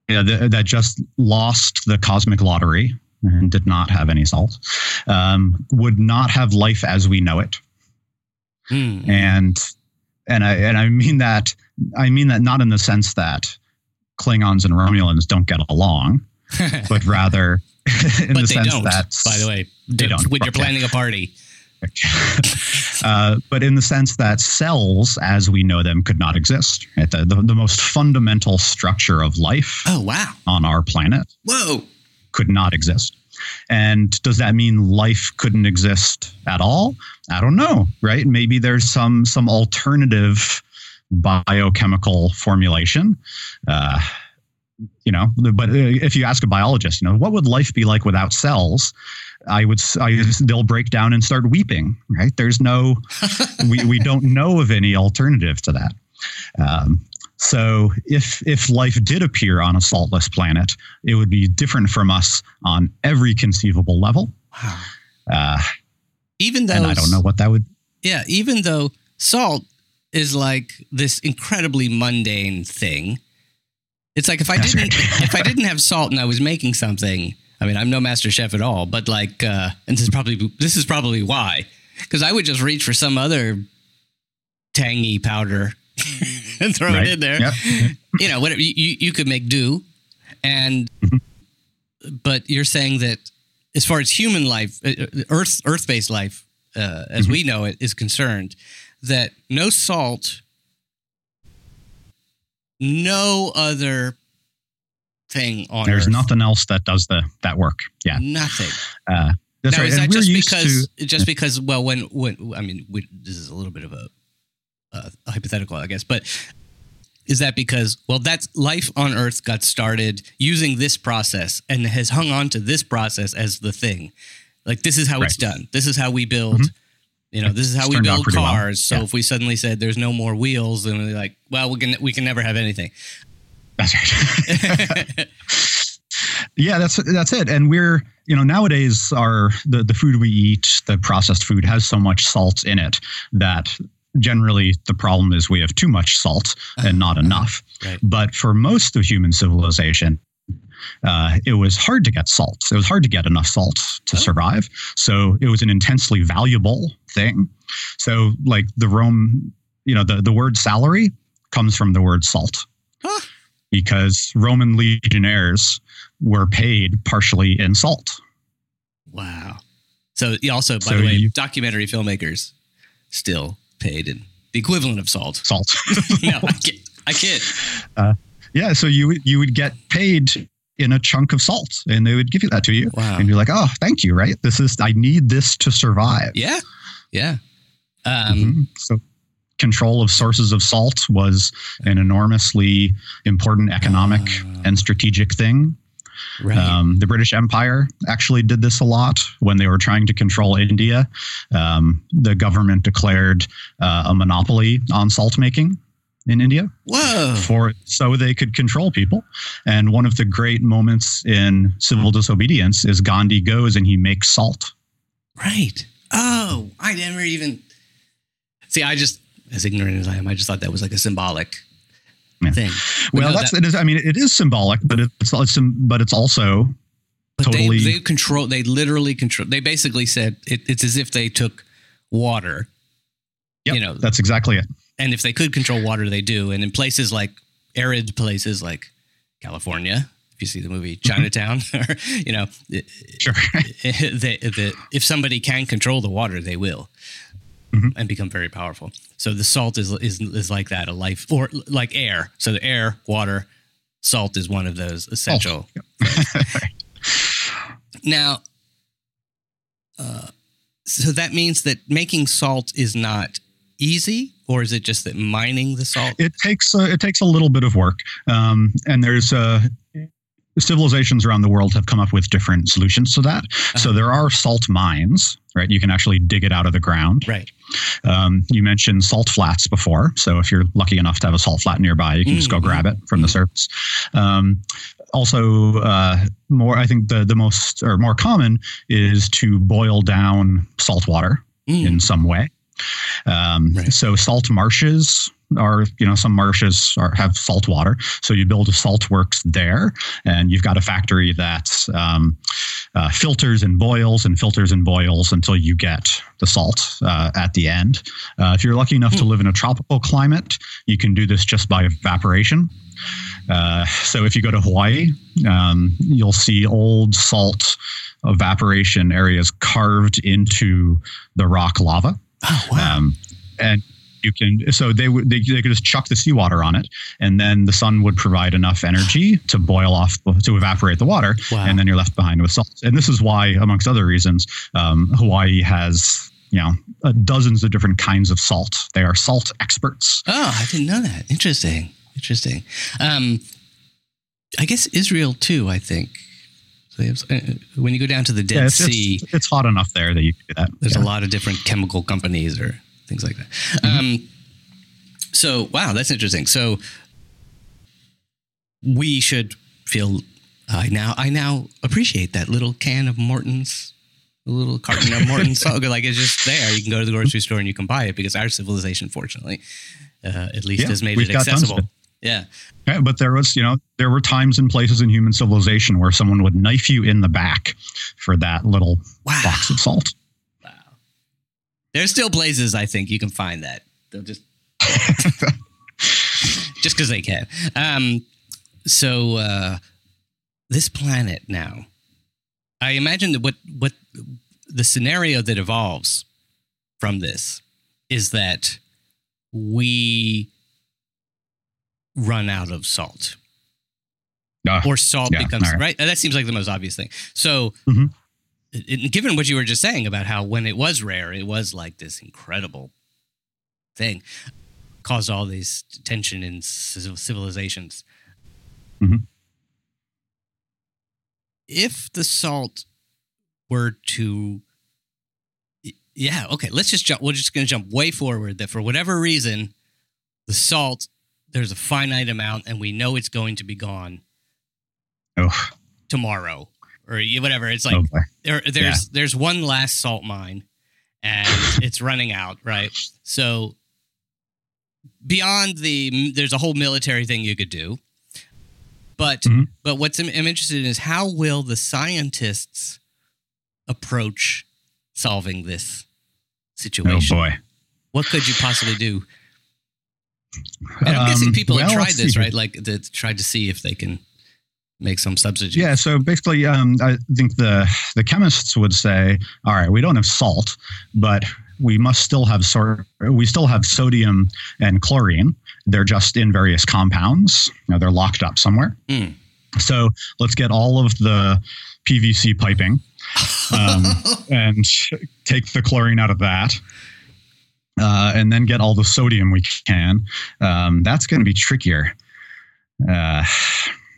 yeah, th- that just lost the cosmic lottery and did not have any salt, um, would not have life as we know it. Hmm. And and I and I mean that I mean that not in the sense that Klingons and Romulans don't get along, [laughs] but rather [laughs] in but the they sense don't that by the way They don't. when you're planning a party [laughs] uh, but in the sense that cells, as we know them, could not exist. Right? The, the, the most fundamental structure of life oh wow on our planet whoa could not exist. And does that mean life couldn't exist at all? I don't know, right? Maybe there's some some alternative biochemical formulation. Uh, you know, but uh, if you ask a biologist, you know, what would life be like without cells? I would, I, they'll break down and start weeping, right? There's no, we, we don't [laughs] know of any alternative to that. Um, so if if life did appear on a saltless planet, it would be different from us on every conceivable level. wow Uh, even though and I don't know what that would. yeah even though salt is like this incredibly mundane thing it's like if i That's didn't right. if i didn't have salt and i was making something i mean i'm no master chef at all but like uh and this is probably this is probably why because i would just reach for some other tangy powder [laughs] and throw Right. it in there Yep. you know whatever you, you could make do and Mhm. but you're saying that as far as human life uh, uh, earth earth-based life uh, as Mhm. we know it is concerned that no salt no other thing on There's earth nothing else that does the that work. Yeah, nothing uh, that's now right. is that And just because to. just because well when when i mean we, this is a little bit of a, uh, a hypothetical i guess but is that because well that's life on earth got started using this process and has hung on to this process as the thing like this is how it's done this is how we build you know this is how It's we build pretty well. cars so Yeah. if we suddenly said there's no more wheels then we're like well we can we can never have anything That's right. [laughs] yeah, that's that's it. And we're you know nowadays our the the food we eat, the processed food has so much salt in it that generally the problem is we have too much salt and not [laughs] enough. right But for most of human civilization, uh, it was hard to get salt. It was hard to get enough salt to Oh. survive. So it was an intensely valuable thing. So like the Rome, you know, the, the word salary comes from the word salt. Huh. Because Roman legionnaires were paid partially in salt. wow so also by So the way you- documentary filmmakers still paid in the equivalent of salt Salt. [laughs] no, I kid. I kid. yeah, so you would- you would get paid in a chunk of salt and they would give you that to you. Wow. And you're like, oh, thank you, right? This is, I need this to survive. Yeah. Yeah. Um, Mhm. So control of sources of salt was an enormously important economic Ah. and strategic thing. Right. Um, the British Empire actually did this a lot when they were trying to control India. Um, the government declared uh, a monopoly on salt making in India Whoa. for so they could control people. And one of the great moments in civil disobedience is Gandhi goes and he makes salt. Right. Oh, I never even see. I just, as ignorant as I am, I just thought that was like a symbolic Yeah. thing. But Well, no, that's that- it is. I mean, it is symbolic, but it's, it's but it's also but totally- They, they control. They literally control. They basically said it, it's as if they took water. Yep, you know, that's exactly it. and if they could control water, they do. And in places like arid places like California, if you see the movie Mm-hmm. Chinatown, [laughs] or you know, Sure. [laughs] the, the, if somebody can control the water, they will, Mhm. and become very powerful. So the salt is is is like that, a life or like air. So the air, water, salt is one of those essential. [laughs] Now, uh, so that means that making salt is not easy, or is it just that mining the salt? it takes uh, it takes a little bit of work, um, and there's uh, civilizations around the world have come up with different solutions to that. So Uh-huh. there are salt mines, right? You can actually dig it out of the ground. right. Um, you mentioned salt flats before, so if you're lucky enough to have a salt flat nearby, you can just go Mhm. grab it from the surface. Um, also, uh, more I think the the most or more common is to boil down salt water Mm. in some way. Um, Right. So salt marshes are, you know, some marshes are, have salt water. So you build a salt works there, and you've got a factory that um, uh, filters and boils and filters and boils until you get the salt uh, at the end. Uh, if you're lucky enough to live in a tropical climate, you can do this just by evaporation. Uh, so if you go to Hawaii, um, you'll see old salt evaporation areas carved into the rock lava. Oh wow. Um, and you can, so they would, they, they could just chuck the seawater on it, and then the sun would provide enough energy to boil off, to evaporate the water, Wow. and then you're left behind with salt. And this is why, amongst other reasons, um, Hawaii has, you know, uh, dozens of different kinds of salt. They are salt experts. Oh, I didn't know that. Interesting. Interesting. Um, I guess Israel too. I think so they have, uh, when you go down to the Dead Yeah, it's, Sea, it's, it's hot enough there that you can do that. there's Yeah. a lot of different chemical companies or things like that. Um, so wow, that's interesting. So we should feel. I now I now appreciate that little can of Morton's, a little carton of Morton's [laughs] salt. Like it's just there. You can go to the grocery store and you can buy it because our civilization, fortunately, uh, at least Yeah, has made it got tons of accessible. it. Yeah. Yeah, but there was, you know, there were times and places in human civilization where someone would knife you in the back for that little Wow. box of salt. There's still places I think you can find that. They'll just [laughs] just because they can. Um, so uh, this planet now, I imagine that what what the scenario that evolves from this is that we run out of salt Uh, or salt Yeah, becomes right. right. That seems like the most obvious thing. So, Mhm. It- given what you were just saying about how when it was rare, it was like this incredible thing, caused all these tension in ci- civilizations. Mhm. If the salt were to, yeah, okay, let's just jump. We're just going to jump way forward. That for whatever reason, the salt there's a finite amount, and we know it's going to be gone oh, tomorrow or whatever. It's like oh there, there's there's one last salt mine and [laughs] it's running out, right? So beyond the there's a whole military thing you could do. But Mhm. but what's I'm, interested in is how will the scientists approach solving this situation? Oh boy. What could you possibly do? And I'm guessing Um, people have tried this, see. right? Like they tried to see if they can make some substitute. Yeah, so basically, um, I think the the chemists would say, all right, we don't have salt, but we must still have sort. We still have sodium and chlorine. They're just in various compounds. You know, they're locked up somewhere. Mm. So let's get all of the PVC piping um, [laughs] and take the chlorine out of that. Uh, and then get all the sodium we can. Um, that's going to be trickier. Uh,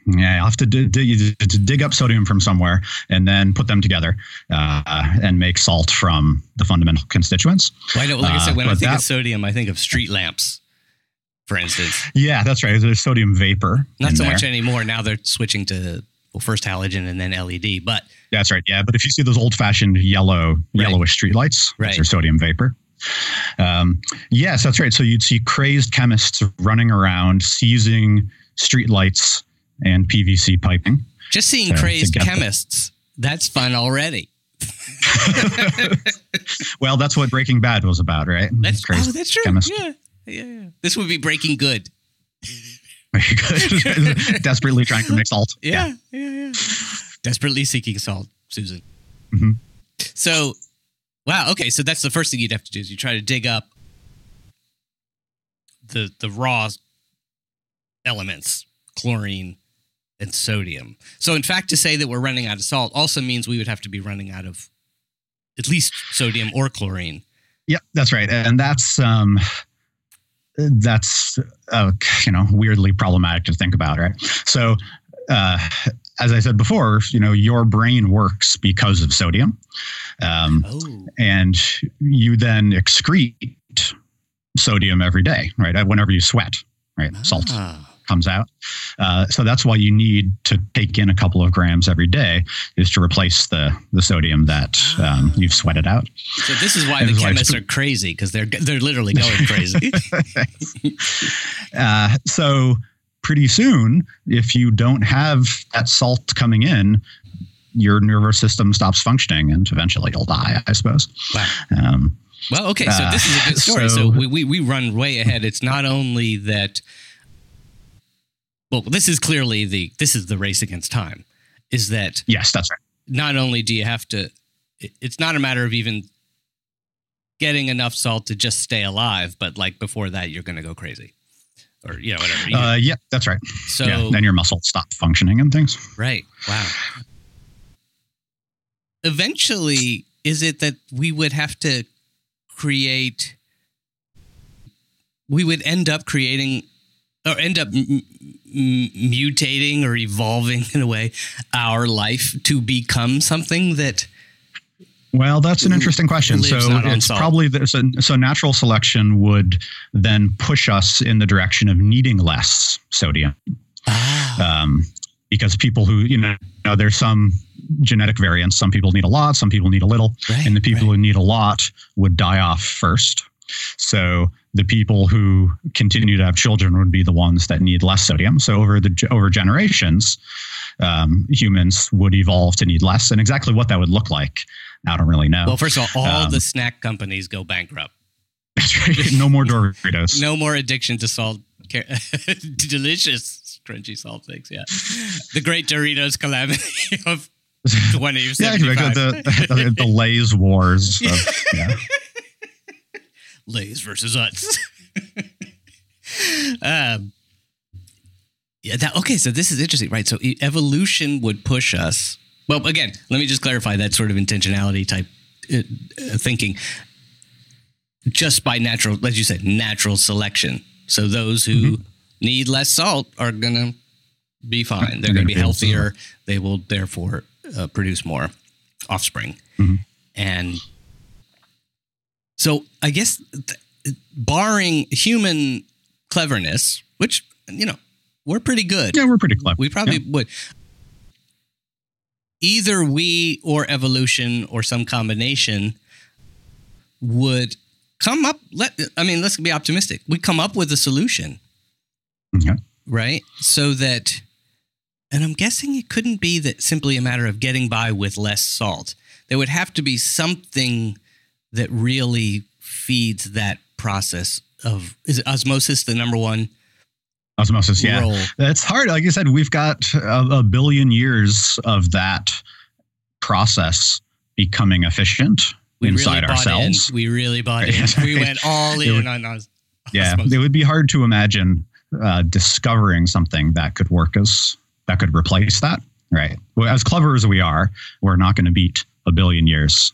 yeah, I'll have to dig, dig, to dig up sodium from somewhere and then put them together uh, and make salt from the fundamental constituents. Well, I know, like I said, when Uh, I think that- of sodium, I think of street lamps, for instance. Yeah, that's right. There's sodium vapor. Not so there. much anymore. Now they're switching to well, first halogen and then LED. But That's right. Yeah, but if you see those old-fashioned yellow, yellowish streetlights, Right. those are sodium vapor. Um, yes, that's right. So you'd see crazed chemists running around seizing streetlights and PVC piping. just seeing So, crazed chemists, that's fun already. [laughs] Well, that's what Breaking Bad was about, right? That's crazed oh, that's true. chemist. Yeah. yeah, yeah. This would be Breaking Good. [laughs] Desperately trying to make salt. Yeah, yeah, yeah. Desperately seeking salt, Susan. Mhm. So, wow. Okay, so that's the first thing you'd have to do is you try to dig up the the raw elements, chlorine and sodium. So, in fact, to say that we're running out of salt also means we would have to be running out of at least sodium or chlorine. Yep, that's right, and that's um, that's uh, you know weirdly problematic to think about, right? So, uh, as I said before, you know your brain works because of sodium, um, Oh, and you then excrete sodium every day, right? Whenever you sweat, right? Salt Ah. Comes out. Uh, so that's why you need to take in a couple of grams every day, is to replace the the sodium that um, you've sweated out. So this is why And the it's chemists it's- are crazy because they're they're literally [laughs] going crazy. [laughs] Uh, so pretty soon, if you don't have that salt coming in, your nervous system stops functioning, and eventually you'll die. I suppose. wow. Um, Well, okay, so Uh, this is a good [laughs] story. So, so- we, we we run way ahead. It's not only that. Well, this is clearly the this is the race against time. Is that yes, that's right. not only do you have to, it's not a matter of even getting enough salt to just stay alive, but like before that, you're going to go crazy, or you know whatever. You- Uh, yeah, that's right. so yeah, then your muscles stop functioning and things. Right. Wow. Eventually, is it that we would have to create, we would end up creating or end up m- m- mutating or evolving [laughs] in a way our life to become something that Well, that's an interesting question. So it's probably so, so natural selection would then push us in the direction of needing less sodium. um, because people who you know, you know, there's some genetic variants. Some people need a lot, some people need a little, Right, and the people right. who need a lot would die off first. So the people who continue to have children would be the ones that need less sodium. So over the over generations, um, humans would evolve to need less, and exactly what that would look like, I don't really know. well, first of all, all Um, the snack companies go bankrupt. That's right. no more Doritos. [laughs] No more addiction to salt. [laughs] Delicious crunchy salt flakes. Yeah, the great Doritos calamity [laughs] of twenty Yeah, seventy five. the, the, the Lay's wars. Of, yeah. Lay's versus Utz. [laughs] um, yeah. That, okay. So this is interesting, right? So evolution would push us. Well, again, let me just clarify that sort of intentionality type uh, uh, thinking. Just by natural, as you said, natural selection. So those who need less salt are gonna be fine. They're They're gonna gonna be healthier. They will therefore uh, produce more offspring. Mhm. And so I guess th- barring human cleverness, which you know we're pretty good, Yeah, we're pretty clever. we probably Yeah. would. Either we or evolution or some combination would come up. Let I mean, let's be optimistic. We come up with a solution, Okay. right? So that, and I'm guessing it couldn't be that simply a matter of getting by with less salt. There would have to be something that really feeds that process of is osmosis the number one Osmosis, yeah. role? It's hard. Like I said, we've got a, a billion years of that process becoming efficient inside bought ourselves. In. We really bought in. Right. [laughs] We went all in would- on os- Yeah, osmosis. it would be hard to imagine uh, discovering something that could work as that could replace that, right? Well, as clever as we are, we're not going to beat a billion years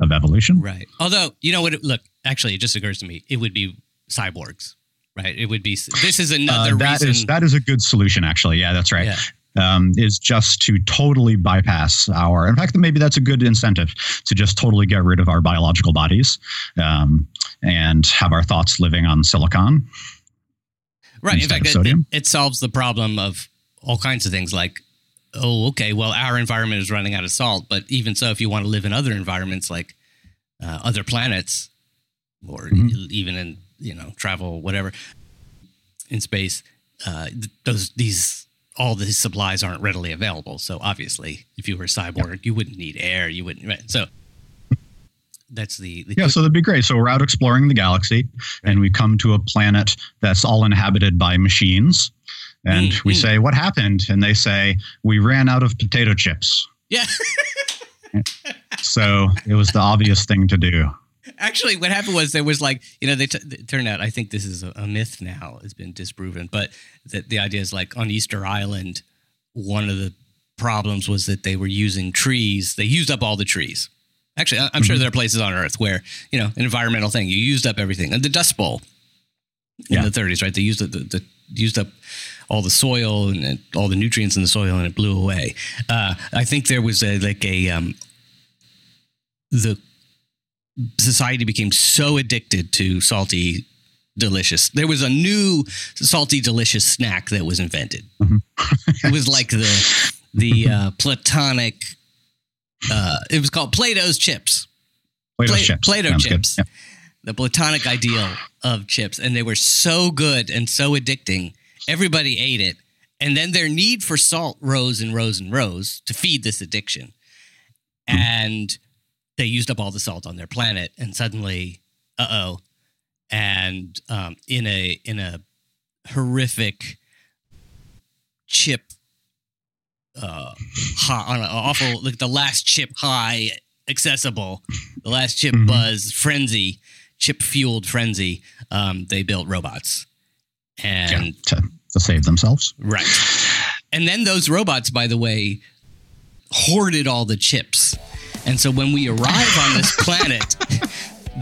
of evolution. Right. Although, you know what? It, look, actually, it just occurs to me it would be cyborgs, right? It would be, this is another Uh, that reason. is- that is a good solution, actually. Yeah, that's right. Yeah. Um, is just to totally bypass our. In fact, maybe that's a good incentive to just totally get rid of our biological bodies um, and have our thoughts living on silicon. Right. In fact, it, it, it solves the problem of all kinds of things like, oh, okay, well, our environment is running out of salt. But even so, if you want to live in other environments like uh, other planets or Mhm. e- even in, you know, travel, whatever, in space, uh, th- those, these, all these supplies aren't readily available. So obviously, if you were a cyborg, you wouldn't need air. You wouldn't, right. So that's the, the Yeah, so that'd be great. So we're out exploring the galaxy, and we come to a planet that's all inhabited by machines. And Mm, we mm. say, "What happened?" And they say, "We ran out of potato chips." yeah. [laughs] So it was the obvious thing to do. Actually, what happened was there was like you know they t- it turned out I think this is a, a myth now it's been disproven, but that the idea is like on Easter Island, one of the problems was that they were using trees. They used up all the trees. Actually, I'm sure Mhm. there are places on Earth where you know an environmental thing you used up everything. And the Dust Bowl in Yeah. the 30s, right? They used the, the, the used up all the soil and, all the nutrients in the soil, and it blew away. Uh, I think there was a like a um, the society became so addicted to salty delicious there was a new salty delicious snack that was invented Mhm. it was like the the uh, platonic uh, it was called plato's chips Play-Doh Play- chips. Play-Doh Sounds chips. Yeah. the platonic ideal of chips and they were so good and so addicting everybody ate it. And then their need for salt rose and rose and rose to feed this addiction. And they used up all the salt on their planet. And suddenly uh-oh. And um, in a in a horrific chip uh high, on an awful like the last chip high accessible the last chip Mhm. buzz frenzy chip fueled frenzy um they built robots. And Yeah, to, save themselves. Right. And then those robots, by the way, hoarded all the chips. And so when we arrive on this [laughs] planet,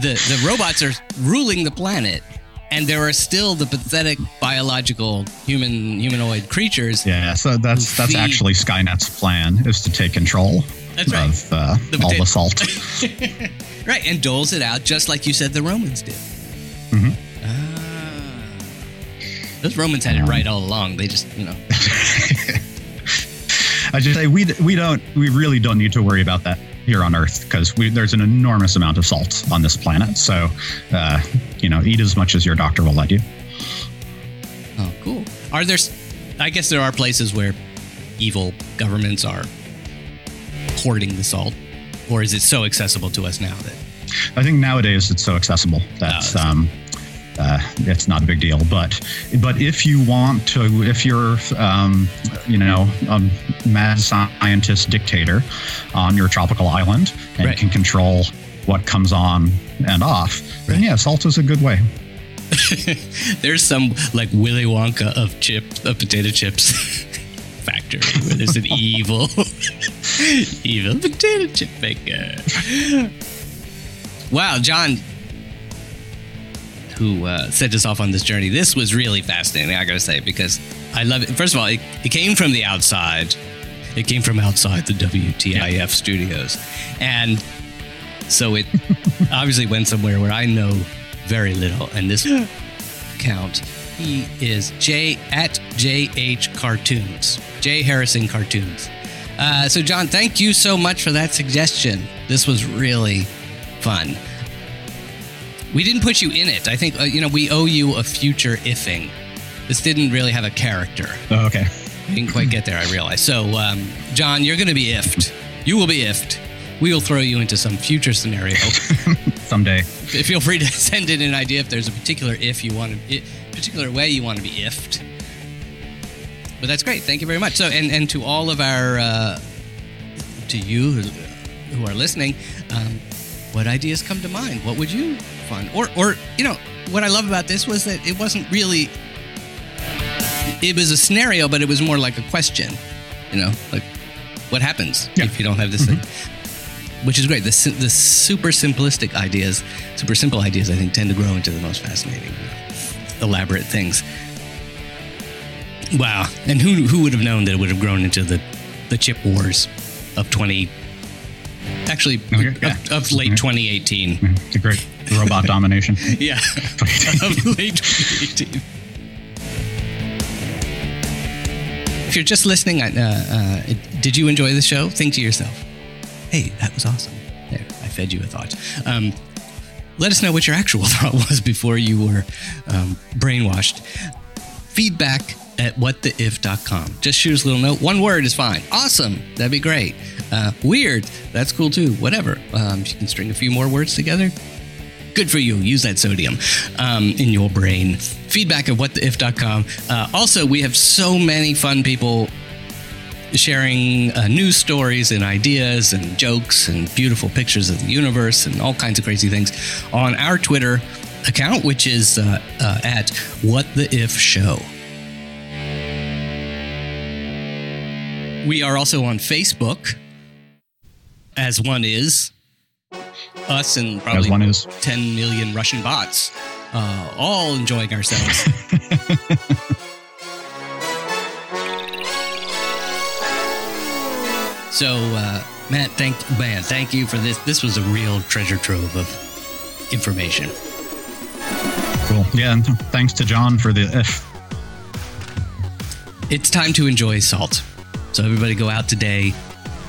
the, the robots are ruling the planet. And there are still the pathetic biological human humanoid creatures. Yeah, so that's that's Feed- actually Skynet's plan is to take control That's right. of uh, The all the salt. [laughs] Right. And doles it out just like you said the Romans did. Mhm. Those Romans had it right all along. They just, you know. [laughs] I just say we we don't we really don't need to worry about that here on Earth because there's an enormous amount of salt on this planet. So, uh, you know, eat as much as your doctor will let you. Oh, cool. Are there? I guess there are places where evil governments are hoarding the salt, or is it so accessible to us now that? I think nowadays it's so accessible that that's um, uh, it's not a big deal. But but if you want to, if you're um, you know a mad scientist dictator on your tropical island and Right. can control what comes on and off, then yeah, salt is a good way. [laughs] There's some like Willy Wonka of chip of potato chips [laughs] factory where there's an [laughs] evil, evil potato chip maker. Wow, John, who uh, set us off on this journey. This was really fascinating. I gotta say because I love it. First of all, it, it came from the outside. It came from outside the WTIF studios, and so it [laughs] obviously went somewhere where I know very little. And this count, he is J at JH Cartoons, J Harrison Cartoons. Uh, so, John, thank you so much for that suggestion. This was really fun. We didn't put you in it. I think, uh, you know, we owe you a future ifing. This didn't really have a character. Oh, okay. We didn't quite get there, I realize. So, um, John, you're going to be ifed. You will be ifed. We will throw you into some future scenario. [laughs] Someday. Feel free to [laughs] send in an idea if there's a particular if you want to, i- particular way you want to be ifed. But that's great. Thank you very much. So, and and to all of our, uh, to you who, who are listening, um, what ideas come to mind? What would you fun? Or or you know, what I love about this was that it wasn't really it was a scenario, but it was more like a question. You know, like what happens Yeah. if you don't have this thing? Which is great. The, the super simplistic ideas, super simple ideas, I think, tend to grow into the most fascinating, elaborate things. Wow. And who, who would have known that it would have grown into the, the chip wars of 20, actually, Okay, of, yeah. of late Okay. 2018. Mhm. Great robot [laughs] domination. Yeah, of late 2018. If you're just listening, uh, uh, did you enjoy the show? Think to yourself, hey, that was awesome. There, I fed you a thought. Um, let us know what your actual [laughs] thought was before you were um, brainwashed. Feedback at whattheif.com. Just shoot us a little note. One word is fine. Awesome. That'd be great. Uh, weird. That's cool too. Whatever. Um, you can string a few more words together good for you. Use that sodium um, in your brain. Feedback at whattheif.com. Uh, also, we have so many fun people sharing uh, news stories and ideas and jokes and beautiful pictures of the universe and all kinds of crazy things on our Twitter account, which is uh, uh, at What the If Show. We are also on Facebook, as one is. Us and probably one is. 10 million Russian bots, uh, all enjoying ourselves. [laughs] so, uh, Matt, thank man, thank you for this. This was a real treasure trove of information. Cool. Yeah, and thanks to John for the if. It's time to enjoy salt. So, everybody go out today,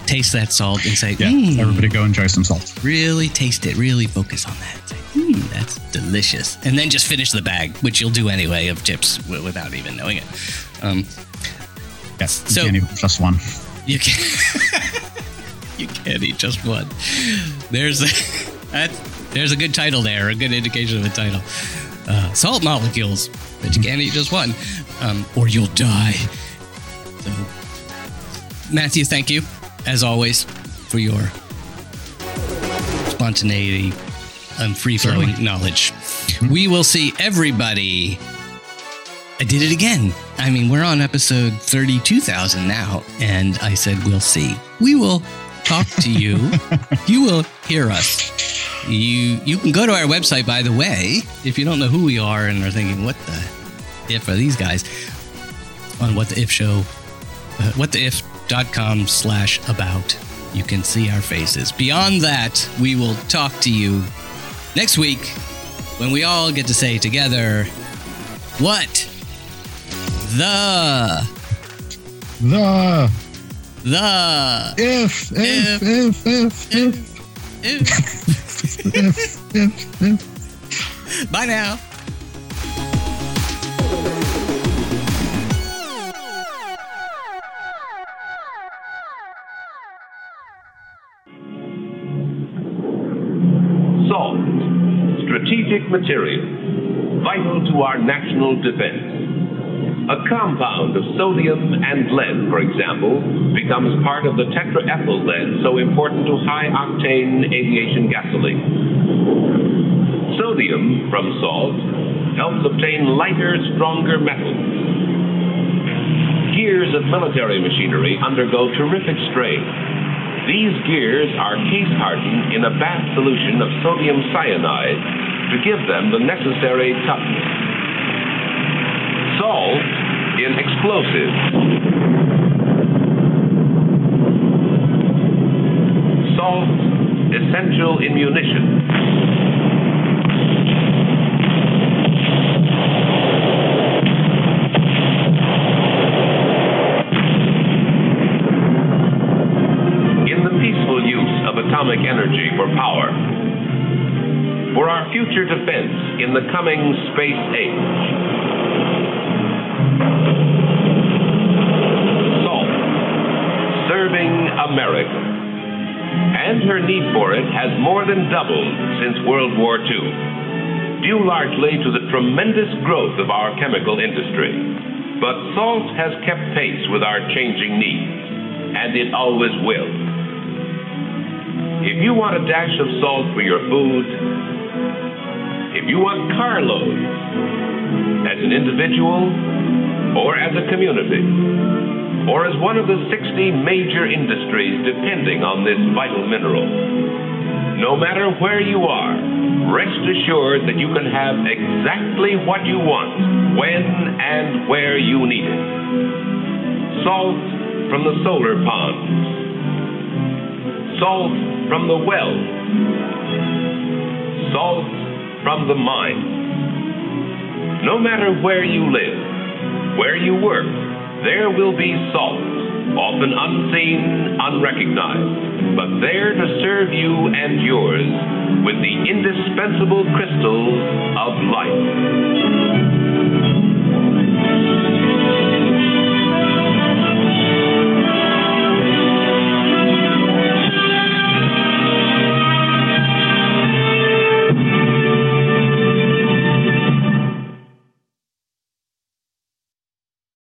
taste that salt, and say, Yeah, "Mm, everybody go enjoy some salt. really taste it, really focus on that. Say, hmm, that's delicious. And then just finish the bag, which you'll do anyway of chips w- without even knowing it. Um, Yeah, So- you can't even just one. you can [laughs] you can't eat just one. There's a, [laughs] that, there's a good title there, a good indication of a title. Uh, salt molecules, but you can't eat just one, um, or you'll die. So, Matthew, thank you as always for your spontaneity and free flowing knowledge. We will see everybody. I did it again. I mean, we're on episode 32,000 now, and I said, we'll see. We will talk to you. [laughs] you will hear us. You you can go to our website, by the way, if you don't know who we are and are thinking, what the if are these guys? On What the If Show, uh, whattheif.com slash about. You can see our faces. Beyond that, we will talk to you next week when we all get to say together, what the The the if if if if if if, if if [laughs] if. bye now. Material, vital to our national defense. A compound of sodium and lead, for example, becomes part of the tetraethyl lead so important to high octane aviation gasoline. Sodium from salt helps obtain lighter, stronger metals. Gears of military machinery undergo terrific strain. These gears are case hardened in a bath solution of sodium cyanide to give them the necessary toughness. Salt in explosives. Salt essential in munitions. in the peaceful use of atomic energy future defense in the coming space age. Salt, serving America. And her need for it has more than doubled since World War II, due largely to the tremendous growth of our chemical industry. But salt has kept pace with our changing needs, and it always will. If you want a dash of salt for your food, you want carloads as an individual, or as a community, or as one of the 60 major industries depending on this vital mineral. No matter where you are, rest assured that you can have exactly what you want when and where you need it. Salt from the solar ponds, salt from the well, salt from the mind. No matter where you live, where you work, there will be salt, often unseen, unrecognized, but there to serve you and yours with the indispensable crystals of life.